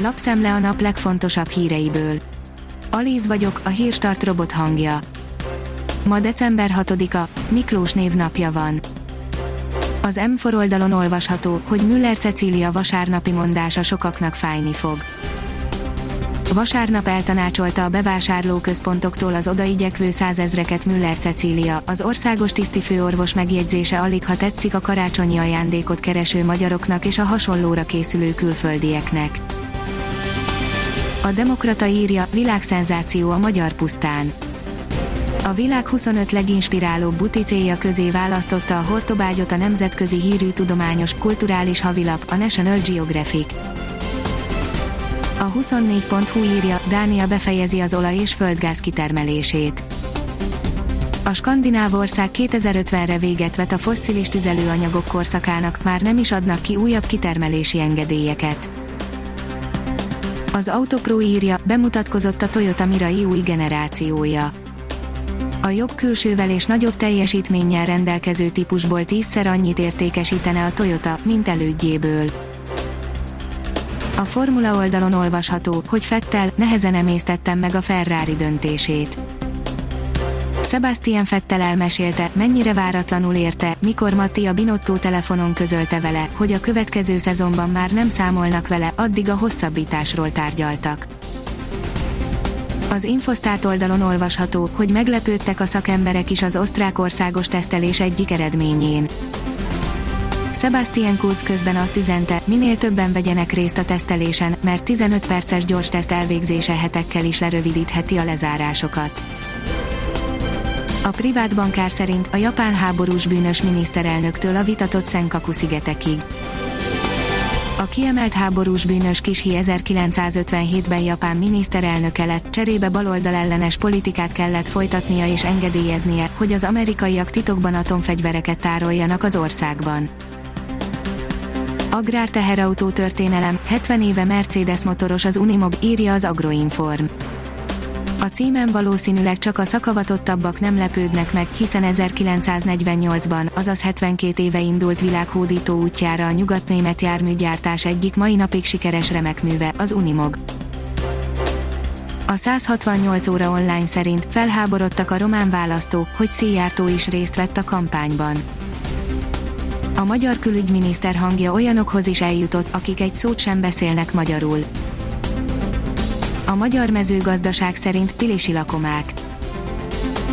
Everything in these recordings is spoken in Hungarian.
lapszemle a nap legfontosabb híreiből. Alíz vagyok, a hírstart robot hangja. Ma december 6-a, Miklós névnapja van. Az M4 oldalon olvasható, hogy Müller Cecília vasárnapi mondása sokaknak fájni fog. Vasárnap eltanácsolta a bevásárlóközpontoktól az odaigyekvő százezreket Müller Cecília, az országos tisztifőorvos megjegyzésze alig ha tetszik a karácsonyi ajándékot kereső magyaroknak és a hasonlóra készülő külföldieknek. A Demokrata írja, világszenzáció a magyar pusztán. A világ 25 leginspirálóbb buticéja közé választotta a Hortobágyot a nemzetközi hírű tudományos, kulturális havilap, a National Geographic. A 24.hu írja, Dánia befejezi az olaj és földgáz kitermelését. A skandináv ország 2050-re véget vet a fosszilis tüzelőanyagok korszakának, már nem is adnak ki újabb kitermelési engedélyeket. Az Autopro írja, bemutatkozott a Toyota Mirai új generációja. A jobb külsővel és nagyobb teljesítménnyel rendelkező típusból tízszer annyit értékesítene a Toyota, mint elődjéből. A Formula oldalon olvasható, hogy Fettel nehezen emésztettem meg a Ferrari döntését. Sebastian Fettel elmesélte, mennyire váratlanul érte, mikor Mattia Binotto telefonon közölte vele, hogy a következő szezonban már nem számolnak vele, addig a hosszabbításról tárgyaltak. Az Infostart oldalon olvasható, hogy meglepődtek a szakemberek is az osztrák országos tesztelés egyik eredményén. Sebastian Kurz közben azt üzente, minél többen vegyenek részt a tesztelésen, mert 15 perces gyors teszt elvégzése hetekkel is lerövidítheti a lezárásokat. A privát bankár szerint a japán háborús bűnös miniszterelnöktől a vitatott Senkaku szigetekig. A kiemelt háborús bűnös Kishi 1957-ben japán miniszterelnöke lett, cserébe baloldal ellenes politikát kellett folytatnia és engedélyeznie, hogy az amerikaiak titokban atomfegyvereket tároljanak az országban. Agrár teherautó történelem, 70 éve Mercedes motoros az Unimog, írja az Agroinform. A címen valószínűleg csak a szakavatottabbak nem lepődnek meg, hiszen 1948-ban, azaz 72 éve indult világhódító útjára a nyugatnémet járműgyártás egyik mai napig sikeres remekműve, az Unimog. A 168 óra online szerint felháborodtak a román választók, hogy Szijjártó is részt vett a kampányban. A magyar külügyminiszter hangja olyanokhoz is eljutott, akik egy szót sem beszélnek magyarul a magyar mezőgazdaság szerint pilisi lakomák.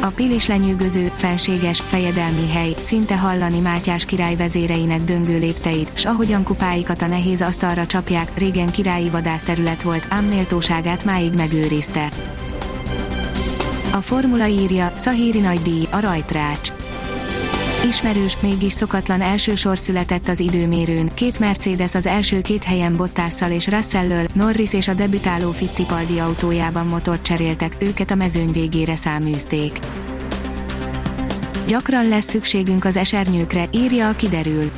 A pilis lenyűgöző, fenséges, fejedelmi hely, szinte hallani Mátyás király vezéreinek döngő lépteit, s ahogyan kupáikat a nehéz asztalra csapják, régen királyi vadászterület volt, ám méltóságát máig megőrizte. A formula írja, Szahíri nagydíj, a rajtrács. Ismerős, mégis szokatlan elsősor született az időmérőn, két Mercedes az első két helyen Bottasszal és Russellől, Norris és a debütáló Fittipaldi autójában motort cseréltek, őket a mezőny végére száműzték. Gyakran lesz szükségünk az esernyőkre, írja a kiderül.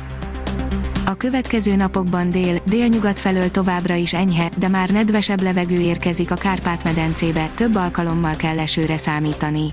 A következő napokban dél, délnyugat felől továbbra is enyhe, de már nedvesebb levegő érkezik a Kárpát-medencébe, több alkalommal kell esőre számítani.